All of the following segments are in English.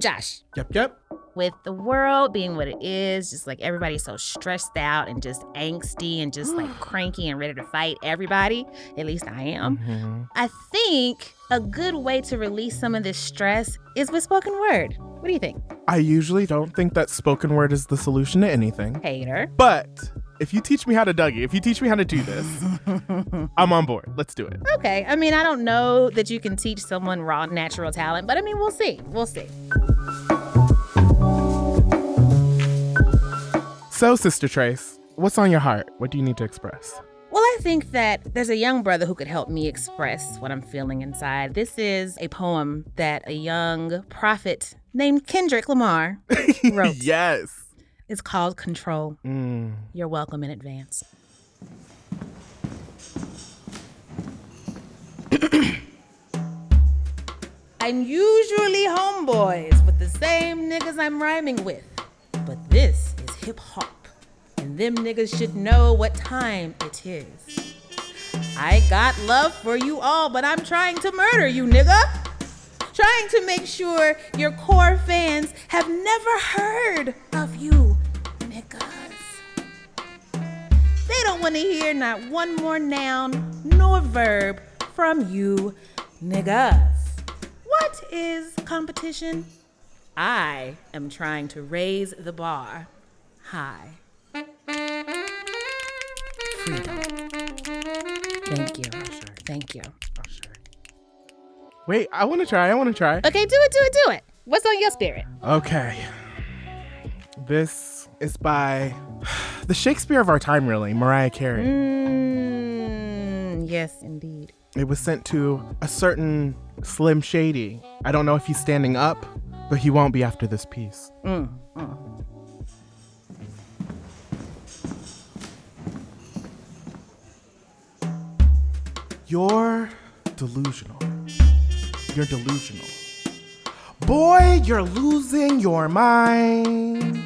Josh, Yep, yep. with the world being what it is, just like everybody's so stressed out and just angsty and just like cranky and ready to fight everybody, at least I am. Mhm. I think a good way to release some of this stress is with spoken word. What do you think? I usually don't think that spoken word is the solution to anything. Hater. But if you teach me how to Dougie, if you teach me how to do this, I'm on board. Let's do it. Okay. I mean, I don't know that you can teach someone raw natural talent, but I mean, we'll see. We'll see. So, Sister Trace, what's on your heart? What do you need to express? Well, I think that there's a young brother who could help me express what I'm feeling inside. This is a poem that a young prophet named Kendrick Lamar wrote. yes. It's called Control. Mm. You're welcome in advance. I'm usually homeboys with the same niggas I'm rhyming with. But this is hip hop, and them niggas should know what time it is. I got love for you all, but I'm trying to murder you, nigga. Trying to make sure your core fans have never heard of you, They don't want to hear not one more noun nor verb from you, niggas. What is competition? I am trying to raise the bar high. Freedom. Thank you. Thank you. Wait, I want to try. I want to try. Okay, do it, do it, do it. What's on your spirit? Okay. This is by the Shakespeare of our time, really, Mariah Carey. Mmm, yes, indeed. It was sent to a certain Slim Shady. I don't know if he's standing up, but he won't be after this piece. Mm, mm. You're delusional. You're delusional. Boy, you're losing your mind.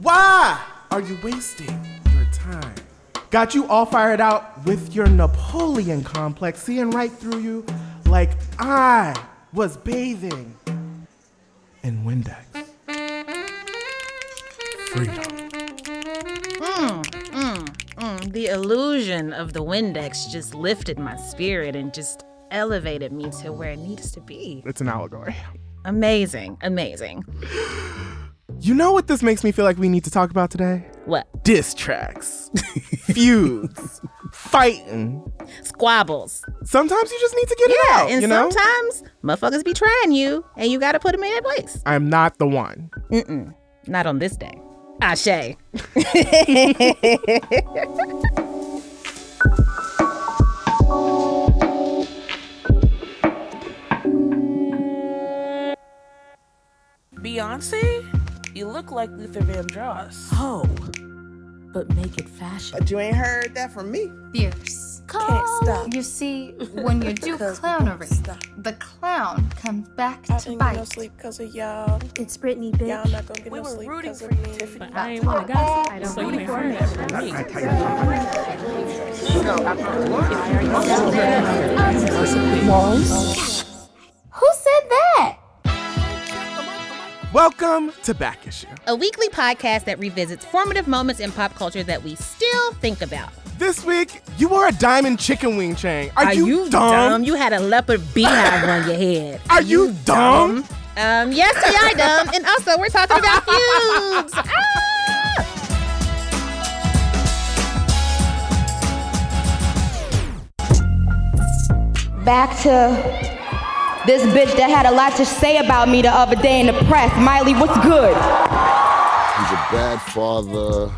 Why are you wasting your time? Got you all fired out with your Napoleon complex, seeing right through you like I was bathing in Windex. Freedom. Mm, mm, mm. The illusion of the Windex just lifted my spirit and just elevated me to where it needs to be. It's an allegory. Amazing, amazing. You know what this makes me feel like we need to talk about today? What? Diss tracks, feuds, fighting. Squabbles. Sometimes you just need to get it out. Yeah, out. and you know, sometimes motherfuckers be trying you, and you gotta put them in their place. I'm not the one. Mm-mm, not on this day. Ashe. Beyonce? You look like Luther Vandross. Oh, but make it fashion. But you ain't heard that from me. Fierce. Can't stop. You see, when you do Because we clownery, the clown comes back I to ain't get no bite. sleep because of y'all. It's Brittany, Y'all bitch. not gonna get We no were sleep rooting because for of you. Tiffany. I ain't want to gossip. I don't so you ain't heard everything. Who Welcome to Back Issue. A weekly podcast that revisits formative moments in pop culture that we still think about. This week, you wore a diamond chicken wing chain. Are, you, dumb? You had a leopard beehive on your head. Are you dumb? Um, yes, we are dumb. And also, we're talking about feuds. Ah! back to this bitch that had a lot to say about me the other day in the press. Miley, what's good? He's a bad father.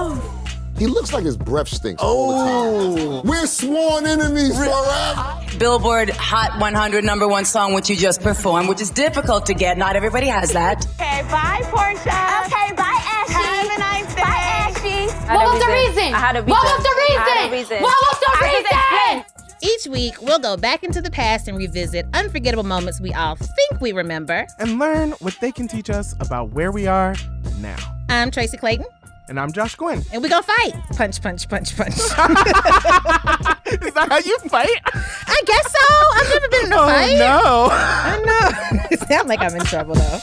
Oh. He looks like his breath stinks oh. We're sworn enemies forever. Billboard Hot 100 number one song, which you just performed, which is difficult to get. Not everybody has that. Okay, bye, Portia. Okay, bye, Ashley. Have a nice day. Bye, Ashley. What was the reason? I had a What was the I had a reason? reason. What was the reason? Each week, we'll go back into the past and revisit unforgettable moments we all think we remember. And learn what they can teach us about where we are now. I'm Tracy Clayton, And I'm Josh Gwynn. and we're gonna fight. Punch, punch, punch, punch. Is that how you fight? I guess so. I've never been in a Oh fight. no. I know. it sounds like I'm in trouble though.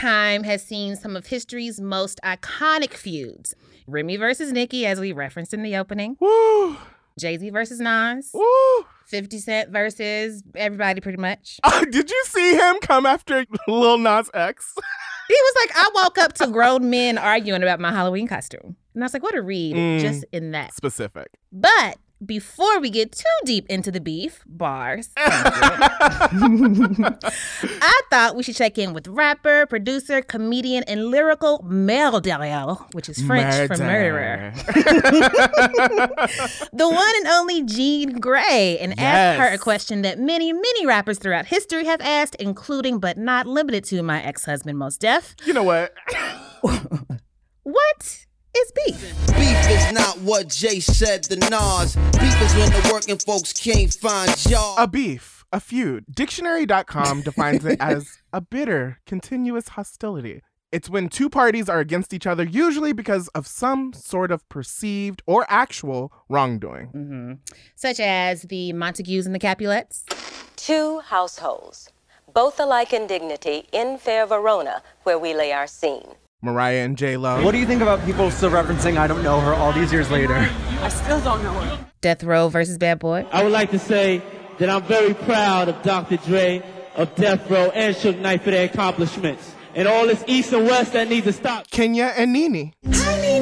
Time has seen some of history's most iconic feuds. Remy versus Nicki, as we referenced in the opening. Woo. Jay Z versus Nas. Woo. 50 Cent versus everybody, pretty much. Oh, did you see him come after Lil Nas X? He was like, I woke up to grown men arguing about my Halloween costume. And I was like, what a read Mm. just in that. Specific. But before we get too deep into the beef, bars, I thought we should check in with rapper, producer, comedian, and lyrical murderer, which is French for murderer, the one and only Jean Grey, and ask her a question question that many, many rappers throughout history have asked, including but not limited to my ex husband, Most Def. You know what? What is beef? Beef is not what Jay said to Nas. Beef is when the working folks can't find jobs. A beef, a feud. Dictionary.com defines it as a bitter, continuous hostility. It's when two parties are against each other, usually because of some sort of perceived or actual wrongdoing. hmm Such as the Montagues and the Capulets. Two households, both alike in dignity, in fair Verona, where we lay our scene. Mariah and J Lo. What do you think about people still referencing I don't know her all these years later? I still don't know her. Death Row versus Bad Boy. I would like to say that I'm very proud of Dr. Dre, of Death Row, and Suge Knight for their accomplishments. And all this East and West that needs to stop. Kenya and Nene. Hey,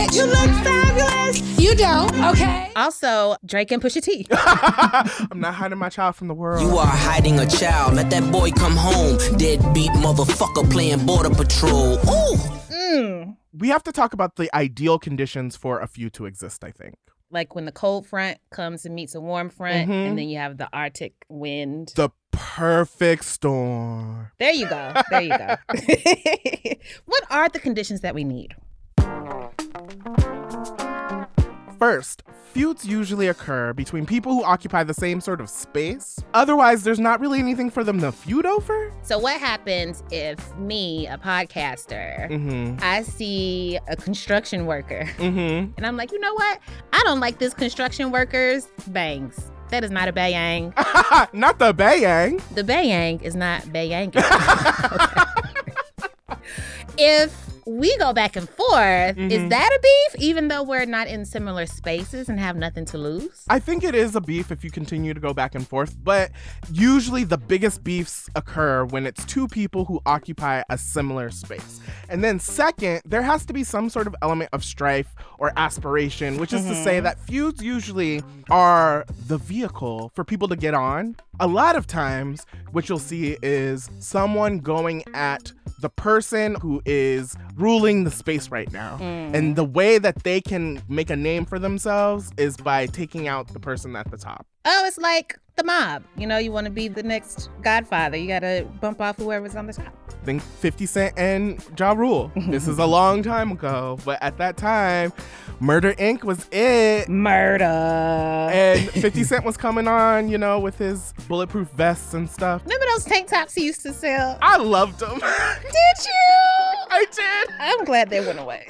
bitch, you look fabulous. You don't, okay? Also, Drake and Pusha T. I'm not hiding my child from the world. You are hiding a child. Let that boy come home. Deadbeat motherfucker playing border patrol. Ooh. Mm. We have to talk about the ideal conditions for a feud to exist, I think. Like when the cold front comes and meets a warm front, Mhm. and then you have the Arctic wind. The perfect storm. There you go. There you go. what are the conditions that we need? First, feuds usually occur between people who occupy the same sort of space. Otherwise, there's not really anything for them to feud over. So, what happens if me, a podcaster, Mm-hmm. I see a construction worker Mm-hmm. and I'm like, you know what? I don't like this construction worker's bangs. That is not a bayang. not the bayang. The bayang is not bayang. if we go back and forth, is Mhm. that a beef? Even though we're not in similar spaces and have nothing to lose? I think it is a beef if you continue to go back and forth, but usually the biggest beefs occur when it's two people who occupy a similar space. And then, second, there has to be some sort of element of strife or aspiration, which is to say Mhm. that feuds usually are the vehicle for people to get on. A lot of times, what you'll see is someone going at the person who is ruling the space right now. Mm. And the way that they can make a name for themselves is by taking out the person at the top. Oh, it's like the mob. You know, you want to be the next Godfather. You got to bump off whoever's on the top. I think 50 Cent and Ja Rule. this is a long time ago, but at that time, Murder Inc. was it. Murder. And 50 Cent was coming on, you know, with his bulletproof vests and stuff. Remember those tank tops he used to sell? I loved them. Did you? I did. I'm glad they went away.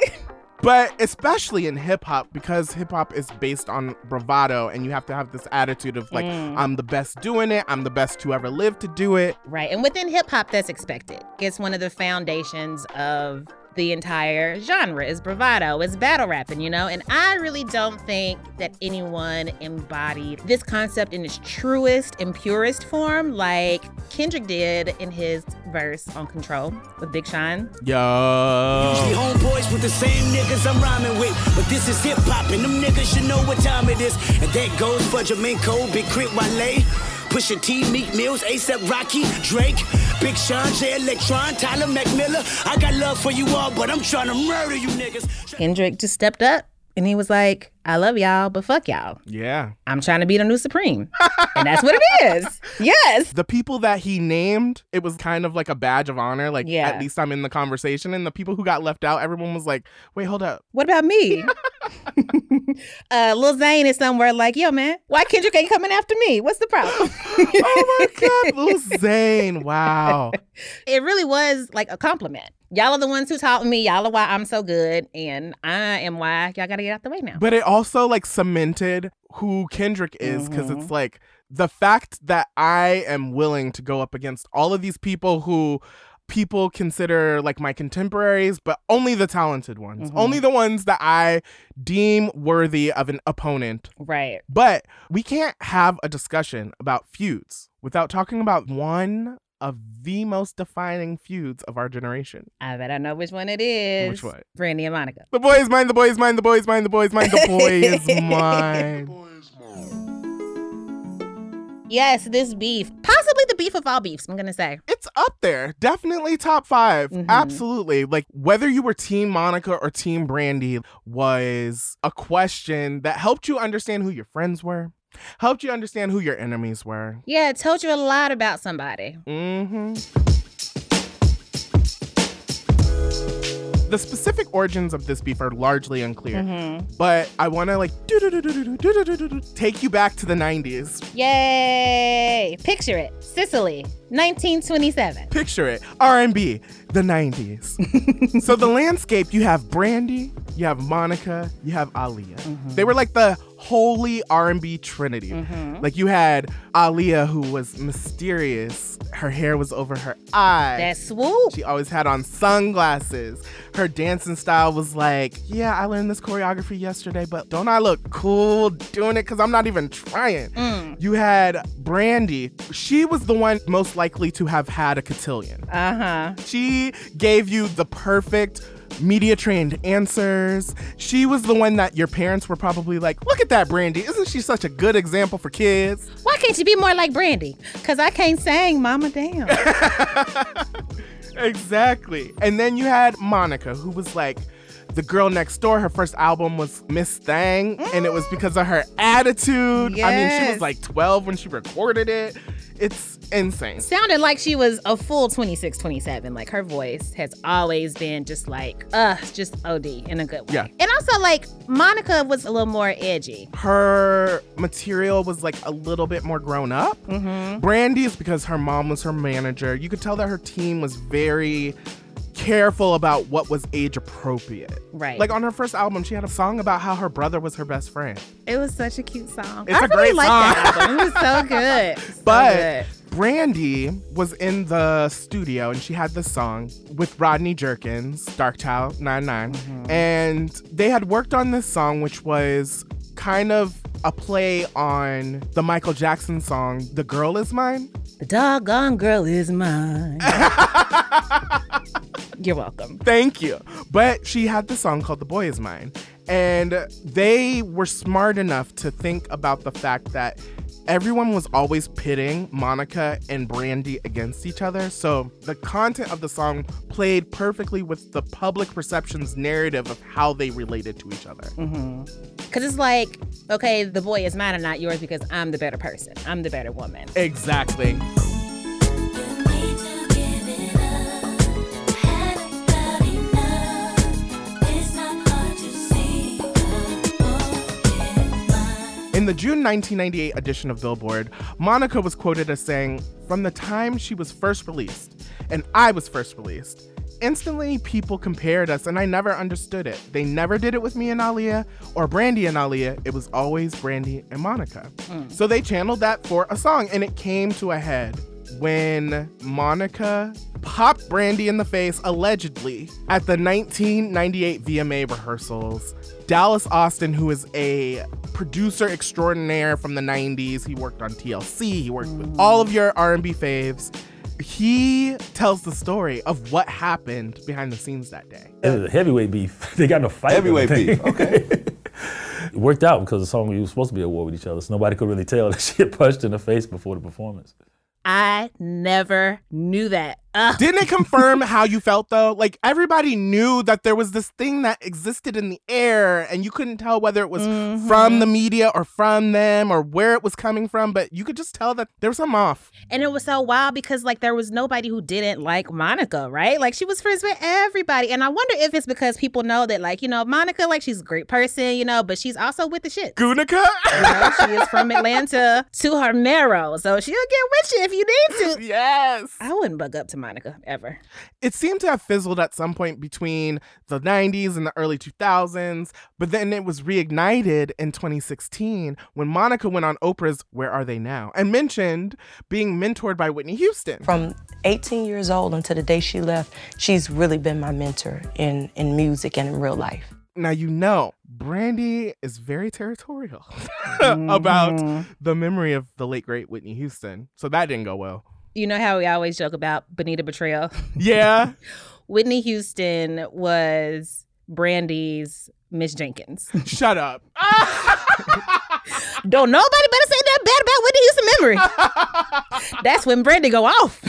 But especially in hip hop, because hip hop is based on bravado, and you have to have this attitude of like, Mm. I'm the best doing it, I'm the best to ever live to do it. Right. And within hip hop, that's expected. It's one of the foundations of the entire genre is bravado, is battle rapping, you know? And I really don't think that anyone embodied this concept in its truest and purest form like Kendrick did in his verse on Control with Big Sean. Yo. Usually homeboys with the same niggas I'm rhyming with. But this is hip hop, and them niggas should know what time it is. And that goes for Jermaine Big Crit Wale. Pusha T, Meek Mills, ASAP Rocky, Drake, Big Sean, J Electron, Tyler McMillan. I got love for you all, but I'm trying to murder you niggas. Kendrick just stepped up and he was like, I love y'all, but fuck y'all. Yeah. I'm trying to be the new Supreme. and that's what it is. Yes. The people that he named, it was kind of like a badge of honor. Like, Yeah. at least I'm in the conversation. And the people who got left out, everyone was like, wait, hold up. What about me? uh, Lil Zane is somewhere like, yo, man, why Kendrick ain't coming after me? What's the problem? oh my God, Lil Zane. Wow. it really was like a compliment. Y'all are the ones who taught me. Y'all are why I'm so good. And I am why y'all got to get out the way now. But it also like cemented who Kendrick is because Mhm. it's like the fact that I am willing to go up against all of these people who people consider like my contemporaries, but only the talented ones, Mhm. only the ones that I deem worthy of an opponent. Right. But we can't have a discussion about feuds without talking about one of the most defining feuds of our generation. I bet I know which one it is. Which one? Brandy and Monica. The boys mine, the boys mine, the boys mine, the boys mine, the boys mine. Yes, this beef. Possibly the beef of all beefs, I'm going to say. It's up there. Definitely top 5 Mhm. Absolutely. Like whether you were Team Monica or Team Brandy was a question that helped you understand who your friends were, helped you understand who your enemies were. Yeah, it told you a lot about somebody. Mm-hmm. The specific origins of this beef are largely unclear, Mhm. but I want to like take you back to the 90s. Yay! Picture it. Sicily, 1927. Picture it, R&B, the 90s. so the landscape, you have Brandy, you have Monica, you have Aaliyah. They were like the holy R&B trinity. Like you had Aaliyah who was mysterious. Her hair was over her eyes. That swoop. She always had on sunglasses. Her dancing style was like, yeah, I learned this choreography yesterday, but don't I look cool doing it? Because I'm not even trying. Mm. You had Brandy. She was the one most likely to have had a cotillion. Uh huh. She gave you the perfect media trained answers. She was the one that your parents were probably like, look at that Brandy. Isn't she such a good example for kids? Why can't you be more like Brandy? Because I can't sing, mama damn. Exactly. And then you had Monica, who was like the girl next door. Her first album was Miss Thang, and it was because of her attitude. I mean, she was like 12 when she recorded it. It's insane. Sounded like she was a full 26, 27. Like her voice has always been just like, uh, just OD in a good way. Yeah. And also, like, Monica was a little more edgy. Her material was like a little bit more grown up. Mm-hmm. Brandy is because her mom was her manager. You could tell that her team was very careful about what was age appropriate. Right. Like on her first album, she had a song about how her brother was her best friend. It was such a cute song. It's I a really great liked that song. album. It was so good. So But good. Brandy was in the studio and she had this song with Rodney Jerkins, Dark Child 99. Mm-hmm. And they had worked on this song, which was kind of a play on the Michael Jackson song, The Girl Is Mine. The doggone girl is mine. You're welcome. Thank you. But she had this song called The Boy Is Mine. And they were smart enough to think about the fact that everyone was always pitting Monica and Brandy against each other. So the content of the song played perfectly with the public perception's narrative of how they related to each other. Mm-hmm. Because it's like, okay, the boy is mine and not yours because I'm the better person. I'm the better woman. Exactly. The June 1998 edition of Billboard, Monica was quoted as saying, From the time she was first released, and I was first released, instantly people compared us and I never understood it. They never did it with me and Aaliyah or Brandy and Aaliyah. It was always Brandy and Monica. Mm. So they channeled that for a song and it came to a head when Monica popped Brandy in the face allegedly at the 1998 VMA rehearsals. Dallas Austin, who is a producer extraordinaire from the 90s, he worked on TLC, he worked with all of your R&B faves. He tells the story of what happened behind the scenes that day. It was a heavyweight beef. they got in a fight. Heavyweight beef, Okay. it worked out because the song we were supposed to be at war with each other, so nobody could really tell that she had punched in the face before the performance. I never knew that. Ugh. Didn't it confirm how you felt though? Like everybody knew that there was this thing that existed in the air and you couldn't tell whether it was Mhm. from the media or from them or where it was coming from, but you could just tell that there was something off. And it was so wild because like there was nobody who didn't like Monica, right? Like she was friends with everybody. And I wonder if it's because people know that like, you know, Monica, like she's a great person, you know, but she's also with the shit. Gunica? You know, she is from Atlanta to her marrow. So she'll get with you if you need to. Yes. I wouldn't bug up to Monica ever. It seemed to have fizzled at some point between the 90s and the early 2000s, but then it was reignited in 2016 when Monica went on Oprah's Where Are They Now and mentioned being mentored by Whitney Houston. From 18 years old until the day she left, she's really been my mentor in, in music and in real life. Now you know Brandy is very territorial about mm-hmm. the memory of the late great Whitney Houston. So that didn't go well. You know how we always joke about Bonita betrayal? Yeah. Whitney Houston was Brandy's Miss Jenkins. Shut up. Don't nobody better say that bad about Whitney Houston memory. That's when Brandy go off.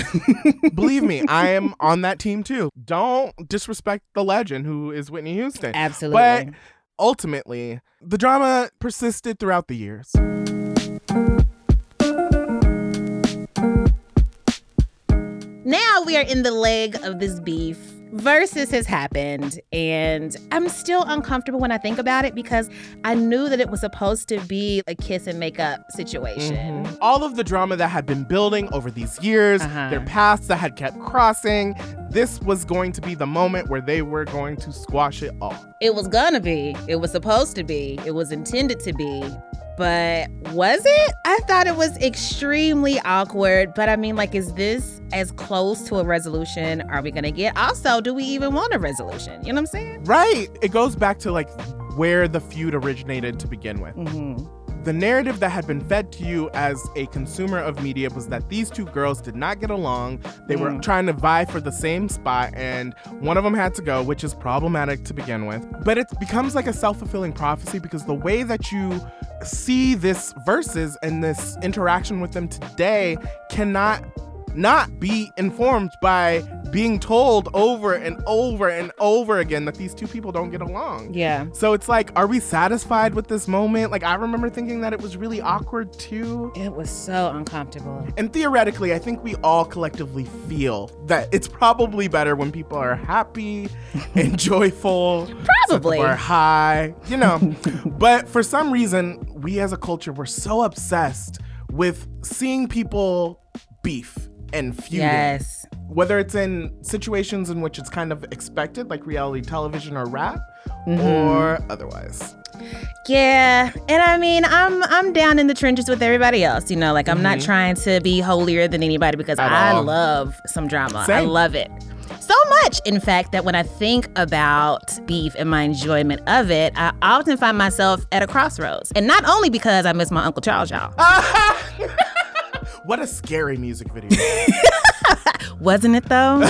Believe me, I am on that team too. Don't disrespect the legend who is Whitney Houston. Absolutely. But ultimately, the drama persisted throughout the years. We are in the leg of this beef. Versus has happened, and I'm still uncomfortable when I think about it because I knew that it was supposed to be a kiss and makeup situation. Mhm. All of the drama that had been building over these years, Uh-huh. their paths that had kept crossing, this was going to be the moment where they were going to squash it all. It was gonna be, it was supposed to be, it was intended to be. But was it? I thought it was extremely awkward. But I mean, like, is this as close to a resolution are we gonna get? Also, do we even want a resolution? You know what I'm saying? Right. It goes back to like where the feud originated to begin with. Mm-hmm. The narrative that had been fed to you as a consumer of media was that these two girls did not get along. They were Mm. trying to vie for the same spot, and one of them had to go, which is problematic to begin with. But it becomes like a self fulfilling prophecy because the way that you see this verses and this interaction with them today cannot not be informed by being told over and over and over again that these two people don't get along. Yeah. So it's like, are we satisfied with this moment? Like, I remember thinking that it was really awkward too. It was so uncomfortable. And theoretically, I think we all collectively feel that it's probably better when people are happy and joyful. Probably. Or high, you know. but for some reason, we as a culture, we're so obsessed with seeing people beef and feuding. Yes. Whether it's in situations in which it's kind of expected, like reality television or rap, Mhm. or otherwise. Yeah, and I mean, I'm I'm down in the trenches with everybody else. You know, like I'm not Mhm. trying to be holier than anybody because At I all. love some drama. I love it so much, in fact, that when I think about beef and my enjoyment of it, I often find myself at a crossroads, and not only because I miss my Uncle Charles, y'all. What a scary music video. Wasn't it though?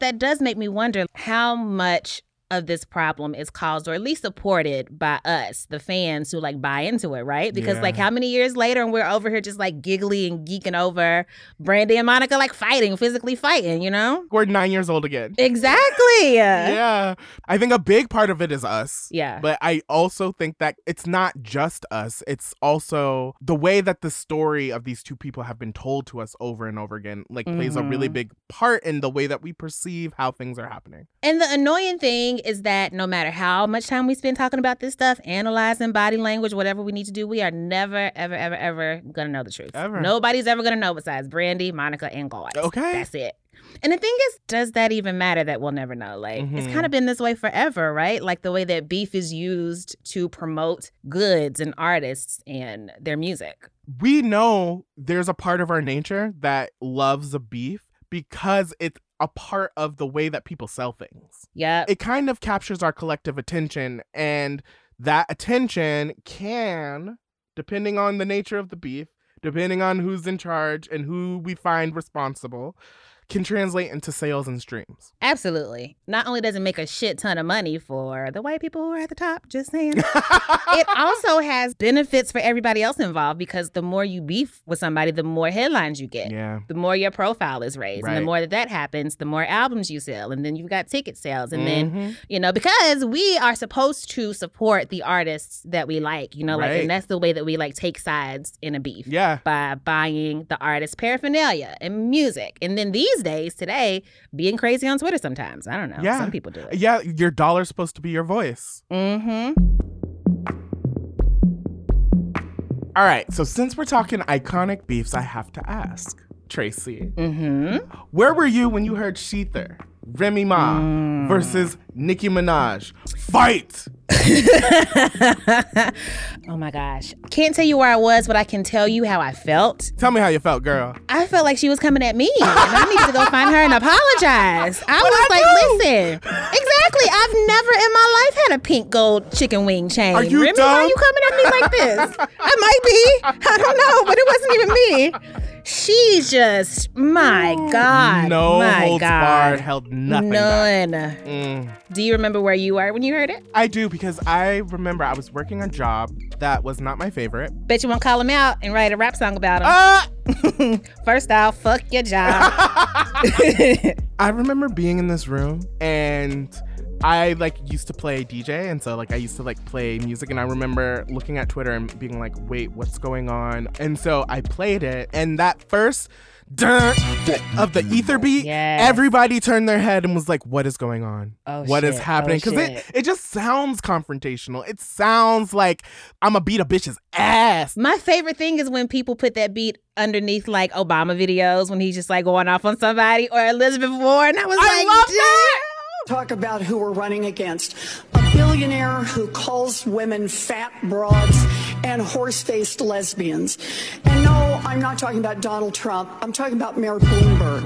that does make me wonder how much of this problem is caused or at least supported by us, the fans who like buy into it, right? Because Yeah. like how many years later and we're over here just like giggly and geeking over Brandy and Monica like fighting, physically fighting, you know? We're nine years old again. Exactly. yeah. I think a big part of it is us. Yeah. But I also think that it's not just us, it's also the way that the story of these two people have been told to us over and over again, like plays a really Mhm. big part in the way that we perceive how things are happening. And the annoying thing is that no matter how much time we spend talking about this stuff, analyzing body language, whatever we need to do, we are never, ever, ever, ever gonna know the truth. Ever. Nobody's ever gonna know besides Brandy, Monica, and God. Okay. That's it. And the thing is, does that even matter that we'll never know? Like, it's Mhm. kind of been this way forever, right? Like the way that beef is used to promote goods and artists and their music. We know there's a part of our nature that loves a beef because it's a part of the way that people sell things. Yeah. It kind of captures our collective attention, and that attention can, depending on the nature of the beef, depending on who's in charge and who we find responsible, can translate into sales and streams. Absolutely. Not only does it make a shit ton of money for the white people who are at the top, just saying, it also has benefits for everybody else involved because the more you beef with somebody, the more headlines you get. Yeah. The more your profile is raised. And the more that that happens, the more albums you sell. And then you've got ticket sales. And then, Mhm. you know, because we are supposed to support the artists that we like, you know, like, and that's the way that we like take sides in a beef. Yeah. By buying the artist paraphernalia and music. And then these days, today, being crazy on Twitter sometimes. I don't know. Yeah. Some people do it. Yeah, your dollar's supposed to be your voice. Mm-hmm. All right, so since we're talking iconic beefs, I have to ask, Tracy. Mm-hmm. Where were you when you heard Sheether, Remy Ma Mm. versus Nicki Minaj? Fight! oh my gosh. Can't tell you where I was, but I can tell you how I felt. Tell me how you felt, girl. I felt like she was coming at me, and I needed to go find her and apologize. I was like, listen, exactly. I've never in my life had a pink gold chicken wing chain. Are you Remy, why are you coming at me like this? I might be. I don't know, but it wasn't even me. She just, my God, no my holds God, barred, held nothing back. None. Mm. Do you remember where you were when you heard it? I do because I remember I was working a job that was not my favorite. Bet you won't call him out and write a rap song about him. Ah! First off, fuck your job. I remember being in this room and I like used to play DJ and so like I used to like play music and I remember looking at Twitter and being like, wait, what's going on? And so I played it and that first dun of the ether beat, everybody turned their head and was like, what is going on? Oh, What is shit. Oh, happening? Oh, Because shit. it, it just sounds confrontational. It sounds like I'm a beat a bitch's ass. My favorite thing is when people put that beat underneath like Obama videos when he's just like going off on somebody or Elizabeth Warren. And I was like, love that. Talk about who we're running against. A billionaire who calls women fat broads and horse faced lesbians. And no, I'm not talking about Donald Trump. I'm talking about Mayor Bloomberg.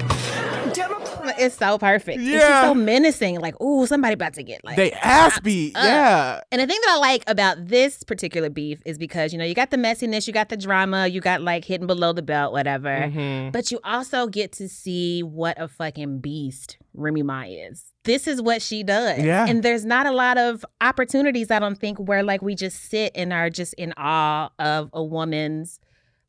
Democrat- It's so perfect. Yeah. It's Yeah. just so menacing. Like, ooh, somebody about to get like They ass beat, up. yeah. And the thing that I like about this particular beef is because, you know, you got the messiness, you got the drama, you got like hitting below the belt, whatever. Mhm. But you also get to see what a fucking beast Remy Ma is. This is what she does. Yeah. And there's not a lot of opportunities, I don't think, where like we just sit and are just in awe of a woman's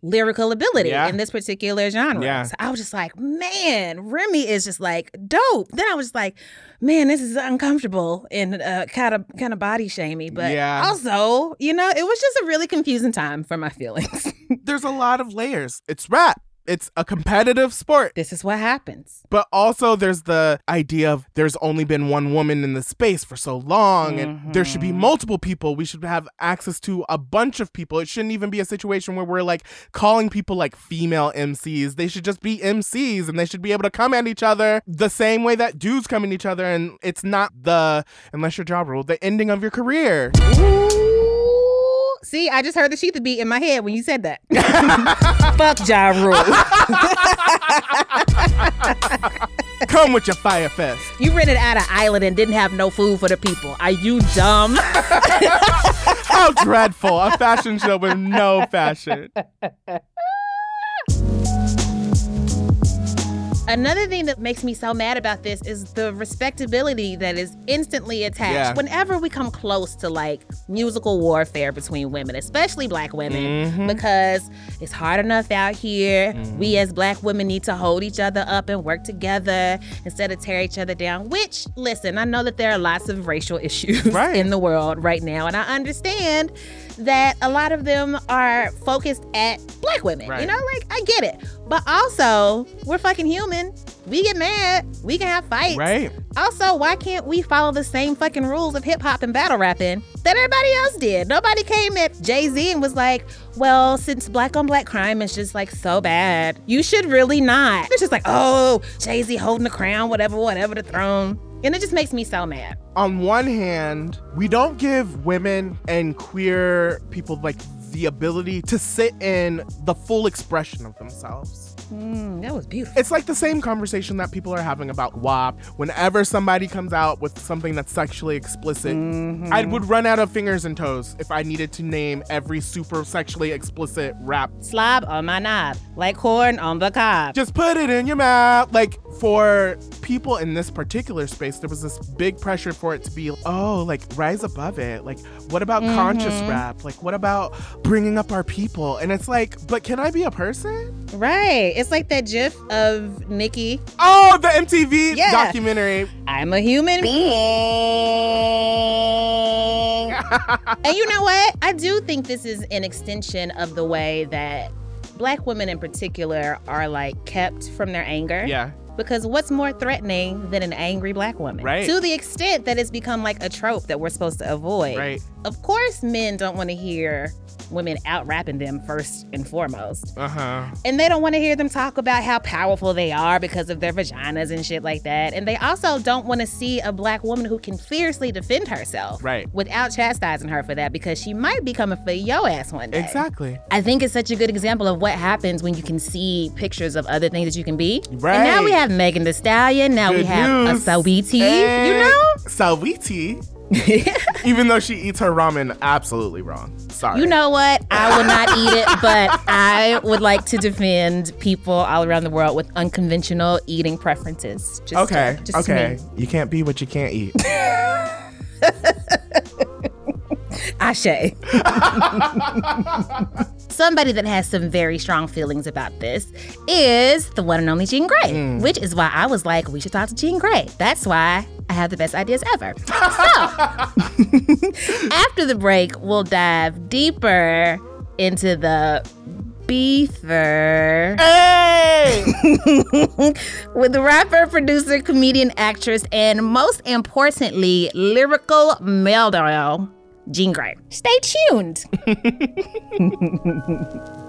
lyrical ability Yeah. in this particular genre. Yeah. So I was just like, man, Remy is just like dope. Then I was just like, man, this is uncomfortable and uh, kind of kind of body shamey. But Yeah. also, you know, it was just a really confusing time for my feelings. There's a lot of layers. It's rap. It's a competitive sport. this is what happens. But also, there's the idea of there's only been one woman in the space for so long, and there should be Mm-hmm. multiple people. We should have access to a bunch of people. It shouldn't even be a situation where we're like calling people like female MCs. They should just be MCs, and they should be able to come at each other the same way that dudes come at each other. And it's not the, unless your job rule, the ending of your career. See, I just heard the Sheetha beat in my head when you said that. Fuck Ja Rule. Come with your fire fest. you rented out an island and didn't have no food for the people. Are you dumb? How dreadful. A fashion show with no fashion. Another thing that makes me so mad about this is the respectability that is instantly attached Yeah. whenever we come close to like musical warfare between women, especially black women, Mhm. because it's hard enough out here. Mm-hmm. We as black women need to hold each other up and work together instead of tear each other down. Which, listen, I know that there are lots of racial issues in the world right now, and I understand that a lot of them are focused at black women. You know, like I get it. But also, we're fucking human. We get mad. We can have fights. Right. Also, why can't we follow the same fucking rules of hip hop and battle rapping that everybody else did? Nobody came at Jay Z and was like, well, since black on black crime is just like so bad, you should really not. It's just like, oh, Jay Z holding the crown, whatever, whatever, the throne. And it just makes me so mad. on one hand, we don't give women and queer people like the ability to sit in the full expression of themselves. Mm, that was beautiful. It's like the same conversation that people are having about WAP. Whenever somebody comes out with something that's sexually explicit, Mm-hmm. I would run out of fingers and toes if I needed to name every super sexually explicit rap. Slob on my knob, like corn on the cob. Just put it in your mouth. Like for people in this particular space, there was this big pressure for it to be, oh, like rise above it. Like, what about conscious Mhm. rap? Like, what about bringing up our people? And it's like, but can I be a person? Right. It's like that gif of Nikki. Oh, the MTV Yeah. documentary. I'm a human being. and you know what? I do think this is an extension of the way that black women in particular are like kept from their anger. Yeah. Because what's more threatening than an angry black woman? Right. To the extent that it's become like a trope that we're supposed to avoid. Right. Of course, men don't want to hear women out rapping them first and foremost. Uh huh. And they don't want to hear them talk about how powerful they are because of their vaginas and shit like that. And they also don't want to see a black woman who can fiercely defend herself. Right. Without chastising her for that because she might be coming for your ass one day. Exactly. I think it's such a good example of what happens when you can see pictures of other things that you can be. And now we have Megan Thee Stallion. Now we have news. a Sawiti. You And know? Sawiti. Even though she eats her ramen absolutely wrong. Sorry. You know what? I will not eat it, but I would like to defend people all around the world with unconventional eating preferences. Just, okay. uh, just okay. You can't be what you can't eat. Ashe. Somebody that has some very strong feelings about this is the one and only Jean Grey, Mm. which is why I was like, we should talk to Jean Grey. That's why I have the best ideas ever. so, after the break, we'll dive deeper into the beefer. Hey! With rapper, producer, comedian, actress, and most importantly, lyrical meltdown, Jean Grey. Stay tuned.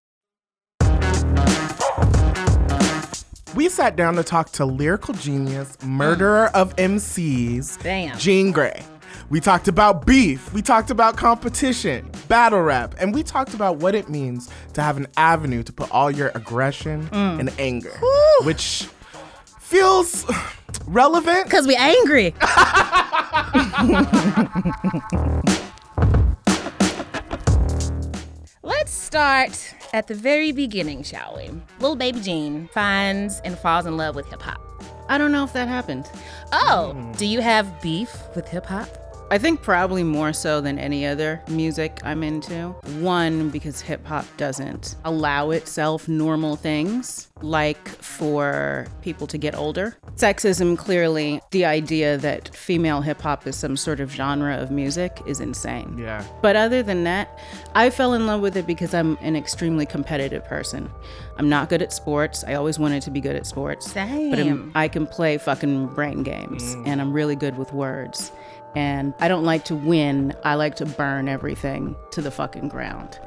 We sat down to talk to lyrical genius, murderer of MCs, Damn. Jean Grey. We talked about beef. We talked about competition, battle rap. And we talked about what it means to have an avenue to put all your aggression Mm. and anger, which feels relevant. Because we're angry. Let's start at the very beginning, shall we? Little baby Jean finds and falls in love with hip hop. I don't know if that happened. Oh, hmm. do you have beef with hip hop? I think probably more so than any other music I'm into. One, because hip hop doesn't allow itself normal things, like for people to get older. Sexism, clearly, the idea that female hip hop is some sort of genre of music is insane. Yeah. But other than that, I fell in love with it because I'm an extremely competitive person. I'm not good at sports. I always wanted to be good at sports. Same. But I'm- I can play fucking brain games mm. and I'm really good with words. And I don't like to win, I like to burn everything to the fucking ground.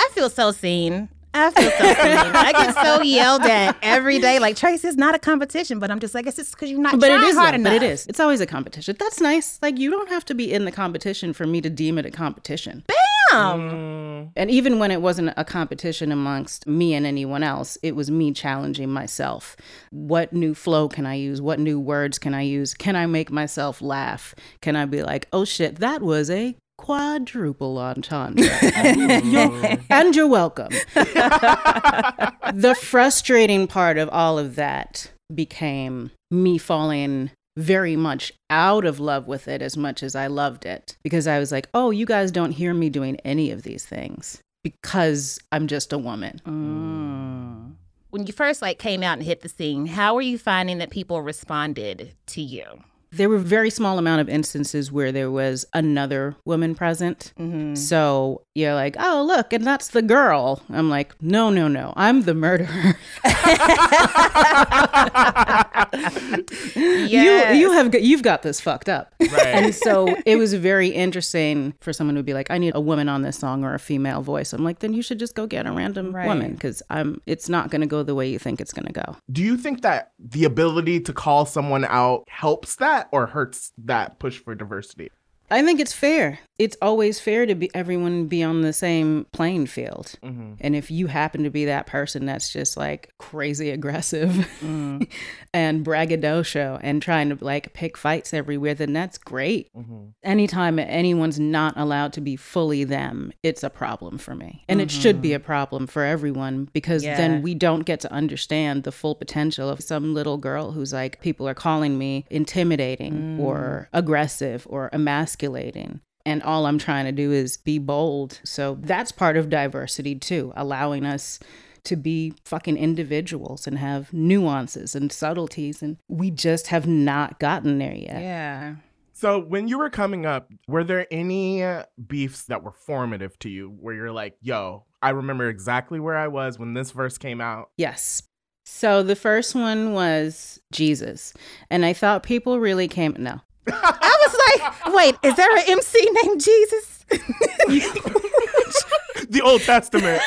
I feel so seen. I feel so seen. I get so yelled at every day. Like Tracy, it's not a competition, but I'm just like, it's just because you're not but it is hard though, enough. but it is. It's always a competition. That's nice. Like you don't have to be in the competition for me to deem it a competition. Bam! Mm. And even when it wasn't a competition amongst me and anyone else, it was me challenging myself. What new flow can I use? What new words can I use? Can I make myself laugh? Can I be like, oh shit, that was a quadruple entendre? And you're welcome. the frustrating part of all of that became me falling very much out of love with it as much as I loved it because I was like, oh, you guys don't hear me doing any of these things because I'm just a woman. Mm. When you first like came out and hit the scene, how were you finding that people responded to you? There were very small amount of instances where there was another woman present. Mm-hmm. So you're like, oh, look, and that's the girl. I'm like, no, no, no, I'm the murderer. You you have got, you've got this fucked up. Right. And so it was very interesting for someone to be like, I need a woman on this song or a female voice. I'm like, then you should just go get a random Right. woman because I'm it's not going to go the way you think it's going to go. Do you think that the ability to call someone out helps that or hurts that push for diversity? I think it's fair. It's always fair to be everyone be on the same playing field. Mhm. And if you happen to be that person that's just like crazy aggressive mm. and braggadocio and trying to like pick fights everywhere, then that's great. Mm-hmm. Anytime anyone's not allowed to be fully them, it's a problem for me. And it should be mm-hmm. a problem for everyone because Yeah. then we don't get to understand the full potential of some little girl who's like, people are calling me intimidating or mm. aggressive or emasculating. And all I'm trying to do is be bold. So that's part of diversity too, allowing us to be fucking individuals and have nuances and subtleties. And we just have not gotten there yet. Yeah. So when you were coming up, were there any uh, beefs that were formative to you where you're like, yo, I remember exactly where I was when this verse came out? Yes. So the first one was Jesus. And I thought people really came, no. I was like, wait, is there an MC named Jesus? the Old Testament.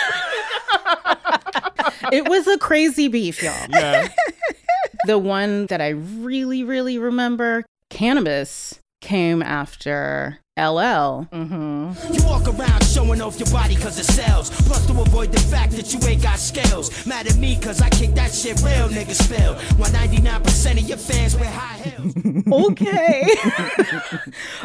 it was a crazy beef, y'all. Yeah. the one that I really, really remember, Canibus came after LL. Mm-hmm. You walk around showing off your body cause it sells. Plus to avoid the fact that you ain't got scales. Mad at me cause I kick that shit real niggas feel. 199% of your fans wear high heels. okay.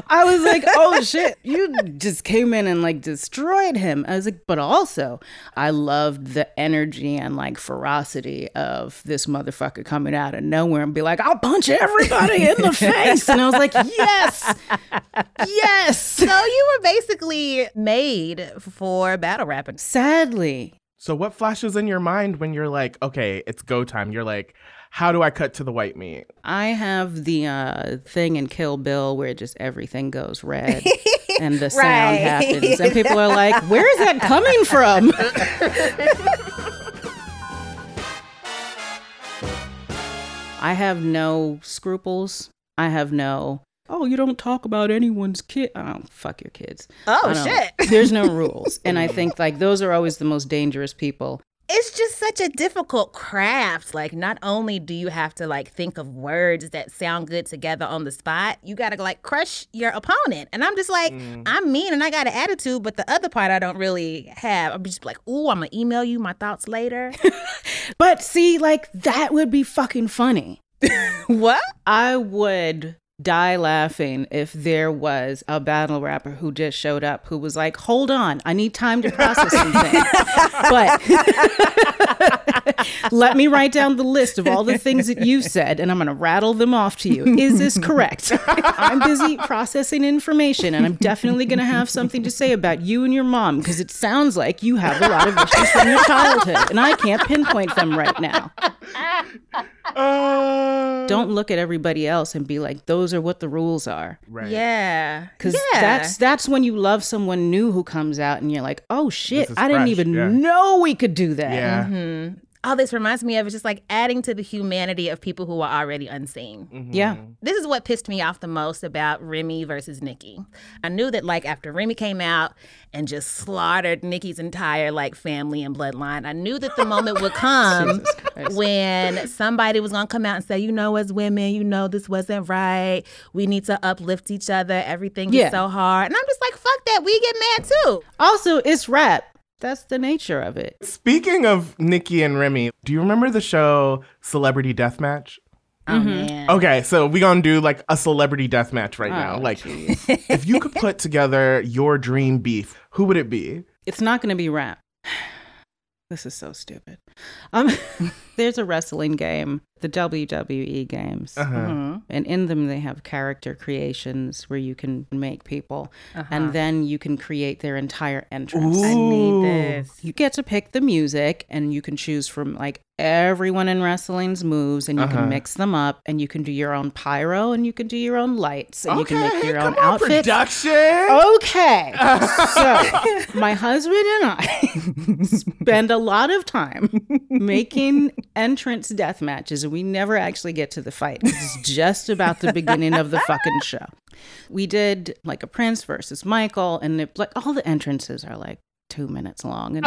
I was like, oh shit, you just came in and like destroyed him. I was like, but also, I loved the energy and like ferocity of this motherfucker coming out of nowhere and be like, I'll punch everybody in the face. And I was like, yes, yes. So you were basically made for battle rapping. Sadly. So what flashes in your mind when you're like, okay, it's go time? You're like, how do I cut to the white meat? I have the uh, thing in Kill Bill where just everything goes red and the sound Right. happens, and people are like, "Where is that coming from?" I have no scruples. I have no. Oh, you don't talk about anyone's kid. Oh, fuck your kids. Oh, shit. There's no rules, and I think like those are always the most dangerous people. It's just such a difficult craft. Like, not only do you have to like think of words that sound good together on the spot, you gotta like crush your opponent. And I'm just like, mm. I'm mean and I got an attitude, but the other part I don't really have. I'm just like, ooh, I'm gonna email you my thoughts later. But see, like that would be fucking funny. what? I would die laughing if there was a battle rapper who just showed up who was like, "Hold on, I need time to process some things." but let me write down the list of all the things that you said and I'm going to rattle them off to you. Is this correct? I'm busy processing information and I'm definitely going to have something to say about you and your mom because it sounds like you have a lot of issues from your childhood and I can't pinpoint them right now. Don't look at everybody else and be like, those are what the rules are. Right. Yeah. Because yeah. that's that's when you love someone new who comes out and you're like, oh shit, This is I didn't even yeah. know we could do that. Yeah. Mhm. All this reminds me of is just like adding to the humanity of people who are already unseen. Mm-hmm. Yeah. This is what pissed me off the most about Remy versus Nikki. I knew that like after Remy came out and just slaughtered Nikki's entire like family and bloodline, I knew that the moment would come when somebody was gonna come out and say, you know, as women, you know, this wasn't right. We need to uplift each other. Everything Yeah. is so hard. And I'm just like, fuck that. We get mad too. Also, it's rap. That's the nature of it. Speaking of Nikki and Remy, do you remember the show Celebrity Deathmatch? Oh man. Okay, so we're gonna do like a celebrity death match right Oh, now. Like, if you could put together your dream beef, who would it be? It's not going to be rap. This is so stupid. Um, there's a wrestling game, the WWE games, Uh-huh. Mm-hmm. and in them they have character creations where you can make people, Uh-huh. and then you can create their entire entrance. I need this. You get to pick the music, and you can choose from like everyone in wrestling's moves, and you Uh-huh. can mix them up, and you can do your own pyro, and you can do your own lights, and you can make your come own on, outfits. Production. Okay. so, my husband and I spend a lot of time making entrance death matches, we never actually get to the fight. It's just about the beginning of the fucking show. We did like a Prince versus Michael, and it, like all the entrances are like two minutes long, and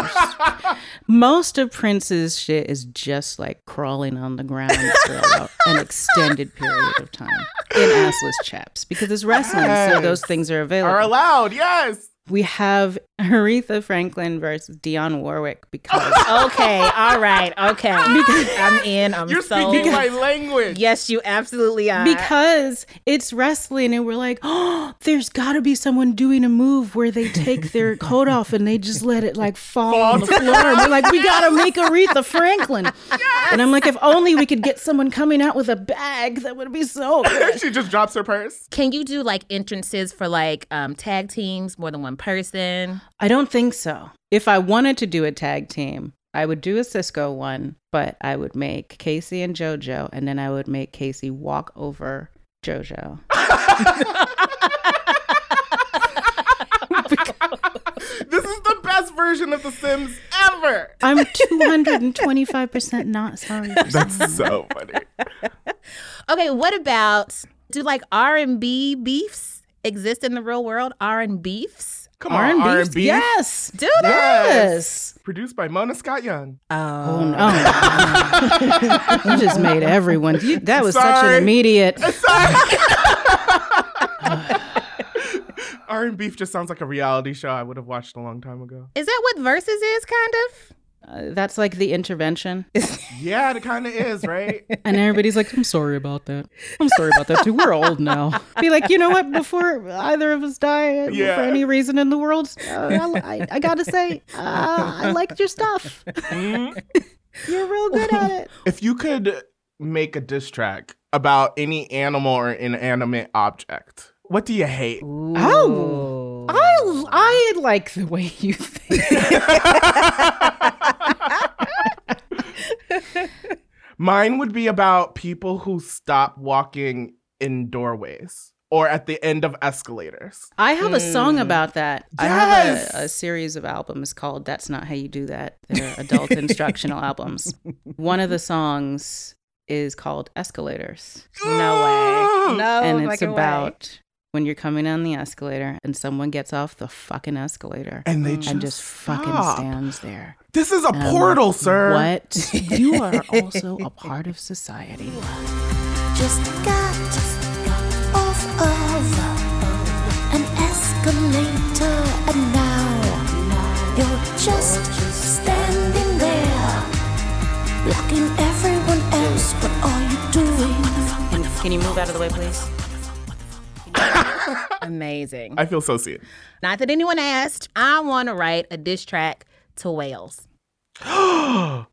most of Prince's shit is just like crawling on the ground for an extended period of time in assless chaps because it's wrestling, so those things are available. Are allowed, yes. We have Aretha Franklin versus Dionne Warwick because Okay, all right, okay. because I'm in. I'm You're so. speaking my language. Yes, you absolutely are. because it's wrestling and we're like, oh, there's got to be someone doing a move where they take their coat off and they just let it like fall on the floor. And we're like, we got to make Aretha Franklin. And I'm like, if only we could get someone coming out with a bag, that would be so good. she just drops her purse. Can you do like entrances for like um, tag teams, more than one person? I don't think so. If I wanted to do a tag team, I would do a Cisco one, but I would make K-Ci and JoJo, and then I would make K-Ci walk over JoJo. This is the best version of The Sims ever. I'm 225% not sorry. That's so funny. Okay, what about do like R and B beefs exist in the real world? R and beefs? Come on, R&B? R&B. Yes. Do they? Yes. Produced by Mona Scott Young. Oh no! Oh, you just made everyone. You, that was such an immediate. R and Beef just sounds like a reality show I would have watched a long time ago. Is that what Versus is, kind of? Uh, that's like the intervention, Yeah, it kind of is, right? and everybody's like, "I'm sorry about that. I'm sorry about that too. We're old now." Be like, you know what? Before either of us die Yeah. for any reason in the world, uh, I, I, I gotta say, uh, I liked your stuff. Mm-hmm. You're real good at it. if you could make a diss track about any animal or inanimate object, what do you hate? Oh, I I like the way you think. Mine would be about people who stop walking in doorways or at the end of escalators. I have a song Hmm. about that. I have a, a series of albums called That's Not How You Do That. They're adult instructional albums. One of the songs is called Escalators. No way. No and it's fucking way. about when you're coming down the escalator and someone gets off the fucking escalator And they and just just fucking stop. stands there. This is a And portal, like, sir. What? you are also a part of society. Just got off of an escalator and now you're just standing there, blocking everyone else. What are you doing? Can you move out of the way, please? Amazing. I feel so seen. Not that anyone asked. I want to write a diss track to whales. Why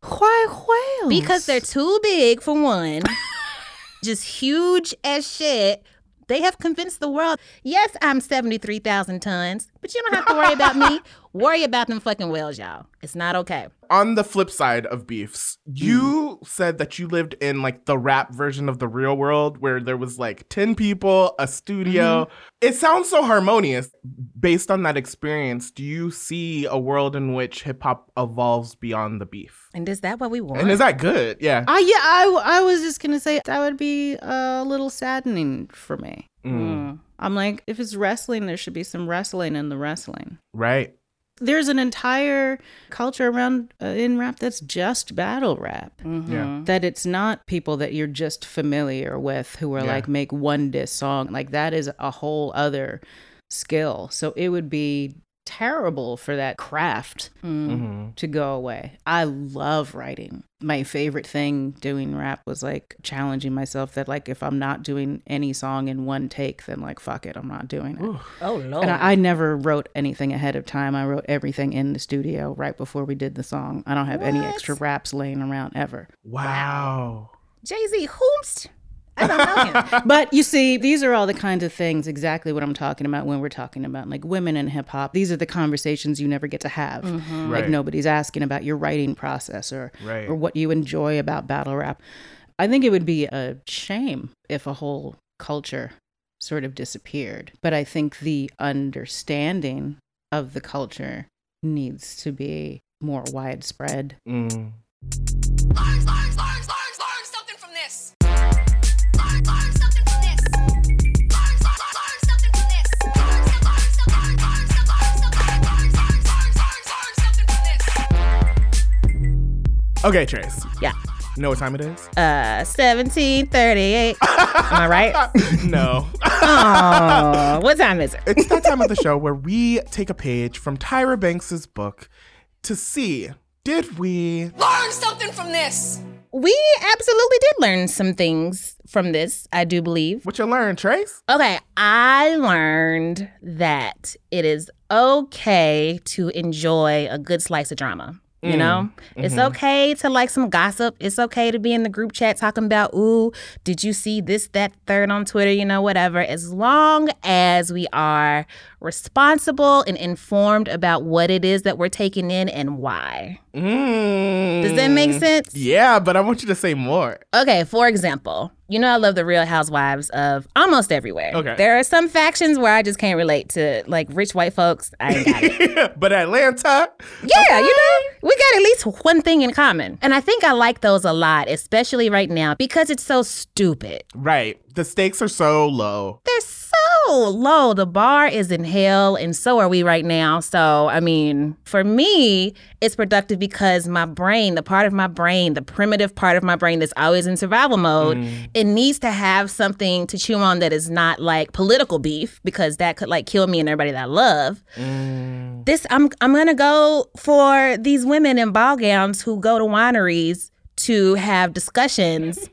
whales? Because they're too big for one. Just huge as shit. They have convinced the world, yes, I'm 73,000 tons, but you don't have to worry about me. Worry about them fucking whales, y'all. It's not okay. On the flip side of beefs, you said that you lived in like the rap version of the real world where there was like 10 people, a studio. Mm-hmm. It sounds so harmonious. Based on that experience, do you see a world in which hip hop evolves beyond the beef? And is that what we want? And is that good? Yeah. I yeah, I I was just gonna say that would be a little saddening for me. Mm. Mm. I'm like, if it's wrestling, there should be some wrestling in the wrestling. Right. There's an entire culture around uh, in rap that's just battle rap. Yeah. That it's not people that you're just familiar with who are Yeah. like make one diss song. Like that is a whole other skill. So it would be terrible for that craft Mhm. to go away. I love writing. My favorite thing doing rap was like challenging myself that like if I'm not doing any song in one take, then like fuck it, I'm not doing it. Oh, no! And I, I never wrote anything ahead of time. I wrote everything in the studio right before we did the song. I don't have any extra raps laying around ever. Wow. Jay Z, whomst? I don't know him. But you see, these are all the kinds of things exactly what I'm talking about when we're talking about like women in hip hop. These are the conversations you never get to have. Mhm. Like nobody's asking about your writing process or Right. or what you enjoy about battle rap. I think it would be a shame if a whole culture sort of disappeared. But I think the understanding of the culture needs to be more widespread. Mm. Okay, Trace. Yeah. You know what time it is? Uh, 1738. Am I right? no. Oh, what time is it? It's that time of the show where we take a page from Tyra Banks's book to see did we Learn something from this. We absolutely did learn some things from this, I do believe. What you learned, Trace? Okay, I learned that it is okay to enjoy a good slice of drama. You Mm, know, it's mhm. okay to like some gossip. It's okay to be in the group chat talking about, ooh, did you see this, that, third on Twitter, you know, whatever. As long as we are responsible and informed about what it is that we're taking in and why. Does that make sense? Yeah, but I want you to say more. Okay, for example, you know I love the Real Housewives of almost everywhere. Okay. There are some factions where I just can't relate to, like rich white folks. I ain't got it. but Atlanta, yeah, you know, we got at least one thing in common, and I think I like those a lot, especially right now because it's so stupid. Right. The stakes are so low. They're so low. The bar is in hell, and so are we right now. So, I mean, for me, it's productive because my brain, the part of my brain, the primitive part of my brain that's always in survival mode, mm. it needs to have something to chew on that is not like political beef because that could like kill me and everybody that I love. Mm. This, I'm, I'm gonna go for these women in ball gowns who go to wineries to have discussions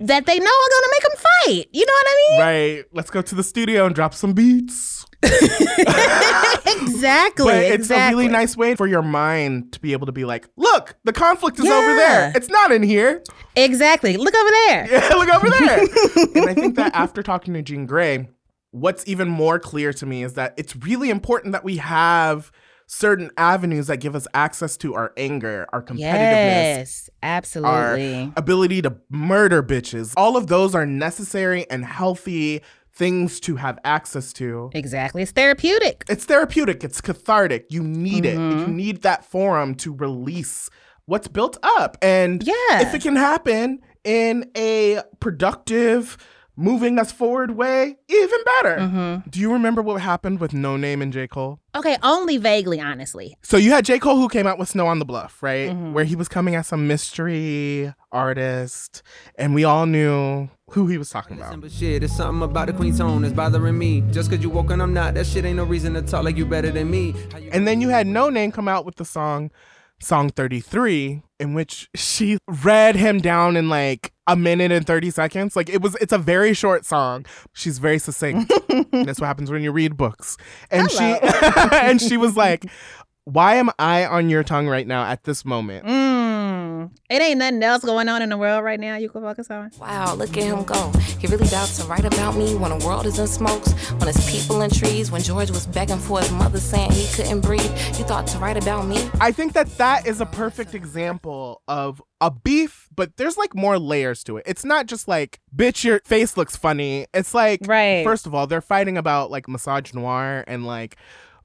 that they know are gonna make them fight. You know what I mean? Right. Let's go to the studio and drop some beats. exactly. But it's exactly. a really nice way for your mind to be able to be like, look, the conflict is over there. It's not in here. Exactly. Look over there. Yeah, look over there. and I think that after talking to Jean Grae, what's even more clear to me is that it's really important that we have certain avenues that give us access to our anger, our competitiveness, Yes, absolutely. our ability to murder bitches. All of those are necessary and healthy things to have access to. Exactly. It's therapeutic. It's therapeutic. It's cathartic. You need it. Mhm. You need that forum to release what's built up. And Yeah. if it can happen in a productive, moving us forward way, even better. Mm-hmm. Do you remember what happened with Noname and J. Cole? Okay, only vaguely, honestly. So you had J. Cole who came out with Snow on the Bluff, right? Mhm. Where he was coming as some mystery artist, and we all knew who he was talking about. But shit, it's something about the queen's tone that's bothering me. Just cause you woke and I'm not, that shit ain't no reason to talk like you better than me. And then you had Noname come out with the song Song 33 in which she read him down in like a minute and 30 seconds. Like it was it's a very short song. She's very succinct. That's what happens when you read books. And she and she was like, "Why am I on your tongue right now at this moment?" Mm. It ain't nothing else going on in the world right now you can focus on. Wow, look at him go. He really doubts to write about me when the world is in smokes, when it's people in trees, when George was begging for his mother saying he couldn't breathe. You thought to write about me? I think that that is a perfect example of a beef, but there's like more layers to it. It's not just like, bitch, your face looks funny. It's like, right. first of all, they're fighting about like misogynoir and like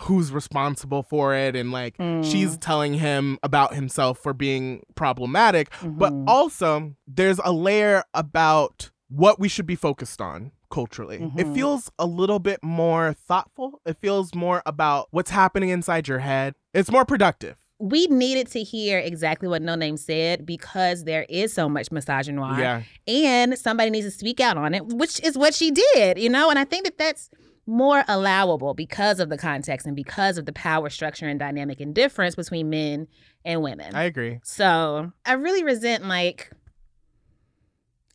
who's responsible for it. And like she's telling him about himself for being problematic. But also, there's a layer about what we should be focused on culturally. It Mhm. feels a little bit more thoughtful. It feels more about what's happening inside your head. It's more productive. We needed to hear exactly what Noname said because there is so much misogynoir. Yeah. And somebody needs to speak out on it, which is what she did, you know? And I think that that's more allowable because of the context and because of the power structure and dynamic and difference between men and women. I agree. So I really resent like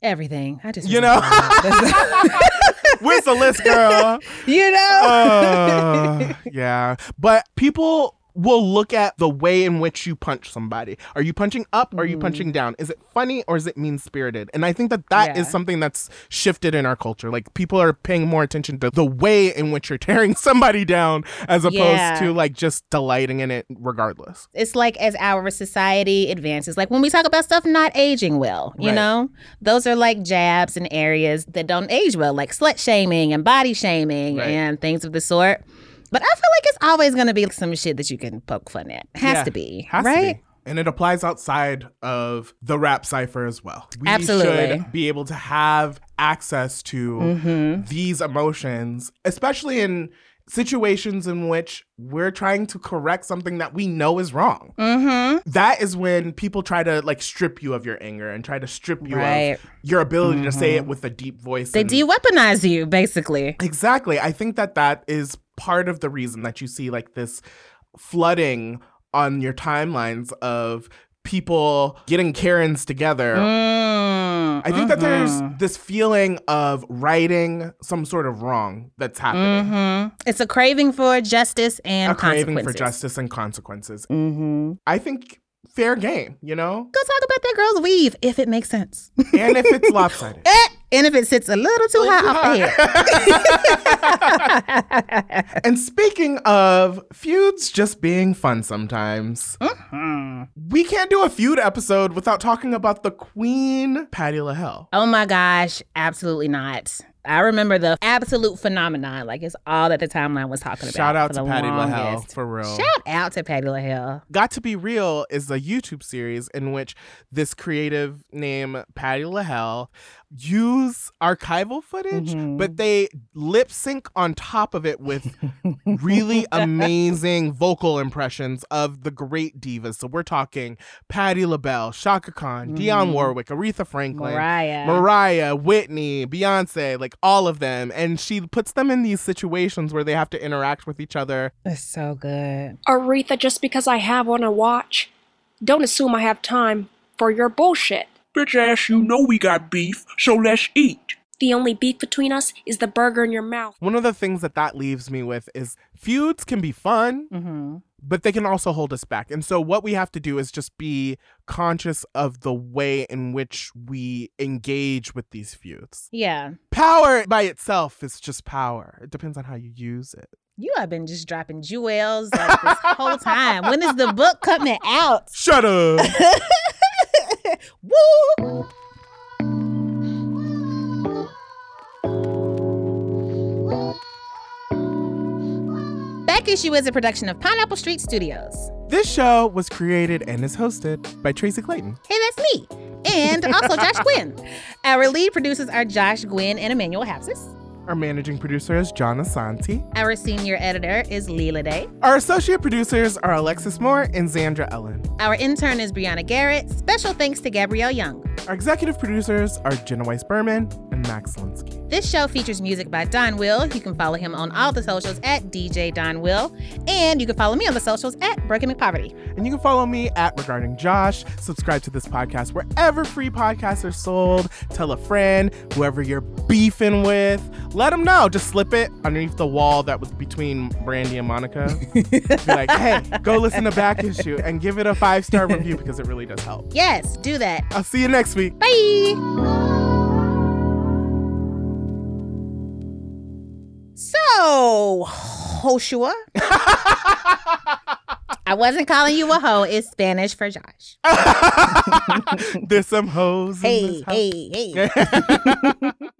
everything. I just You know? Where's the list, girl? you know? Uh, yeah. But people will look at the way in which you punch somebody. Are you punching up or are you mm-hmm. punching down? Is it funny or is it mean spirited? And I think that that is Yeah. something that's shifted in our culture. Like people are paying more attention to the way in which you're tearing somebody down as opposed Yeah. to like just delighting in it regardless. it's like as our society advances, like when we talk about stuff not aging well, you Right. know, those are like jabs in areas that don't age well, like slut shaming and body shaming Right. and things of the sort. But I feel like it's always going to be some shit that you can poke fun at. Has Yeah, to be, Has to right? be. And it applies outside of the rap cipher as well. We Absolutely. should be able to have access to Mhm. these emotions, especially in situations in which we're trying to correct something that we know is wrong. Mm-hmm. That is when people try to like strip you of your anger and try to strip you Right. of your ability to say it with a deep voice. They and- de-weaponize you, basically. Exactly. I think that that is part of the reason that you see like this flooding on your timelines of people getting Karens together. Mm, I think that there's this feeling of righting some sort of wrong that's happening. Mhm. It's a craving for justice and consequences. A craving for justice and consequences. Mm-hmm. I think fair game, you know? Go talk about that girl's weave if it makes sense. And if it's lopsided. And if it sits a little too high off the head. and speaking of feuds just being fun sometimes, Mm-hmm. we can't do a feud episode without talking about the Queen, Patty LaHelle. Oh my gosh, absolutely not. I remember the absolute phenomenon. Like it's all that the timeline was talking about. Shout out to Patty LaHelle, for real. Shout out to Patty LaHelle. Got to Be Real is a YouTube series in which this creative name Patty LaHelle use archival footage, Mm-hmm. but they lip sync on top of it with really amazing vocal impressions of the great divas. So we're talking Patti LaBelle, Chaka Khan, Dionne Mhm. Warwick, Aretha Franklin, Mariah. Mariah, Whitney, Beyonce, like all of them. And she puts them in these situations where they have to interact with each other. It's so good. Aretha, just because I have on a watch, don't assume I have time for your bullshit. Bitch ass, you know we got beef, so let's eat. The only beef between us is the burger in your mouth. One of the things that that leaves me with is feuds can be fun, Mm-hmm. but they can also hold us back. And so what we have to do is just be conscious of the way in which we engage with these feuds. Yeah. Power by itself is just power. It depends on how you use it. You have been just dropping jewels like this whole time. When is the book coming out? Shut up. Woo! Back Issue is a production of Pineapple Street Studios. This show was created and is hosted by Tracy Clayton. Hey, that's me. and also Josh Gwynn. Our lead producers are Josh Gwynn and Emmanuel Hapsis. Our managing producer is John Asante. Our senior editor is Leila Day. Our associate producers are Alexis Moore and Zandra Ellen. Our intern is Brianna Garrett. Special thanks to Gabrielle Young. Our executive producers are Jenna Weiss Berman and Max Linsky. This show features music by Don Will. You can follow him on all the socials at DJ Don Will. And you can follow me on the socials at Brokey McPoverty. And you can follow me at Regarding Josh. Subscribe to this podcast wherever free podcasts are sold. Tell a friend, whoever you're beefing with. Let them know. Just slip it underneath the wall that was between Brandy and Monica. Be like, hey, go listen to Back Issue and give it a five star review because it really does help. Yes, do that. I'll see you next week. Bye. So, Joshua. I wasn't calling you a hoe. It's Spanish for Josh. There's some hoes. in Hey, this house. hey, hey.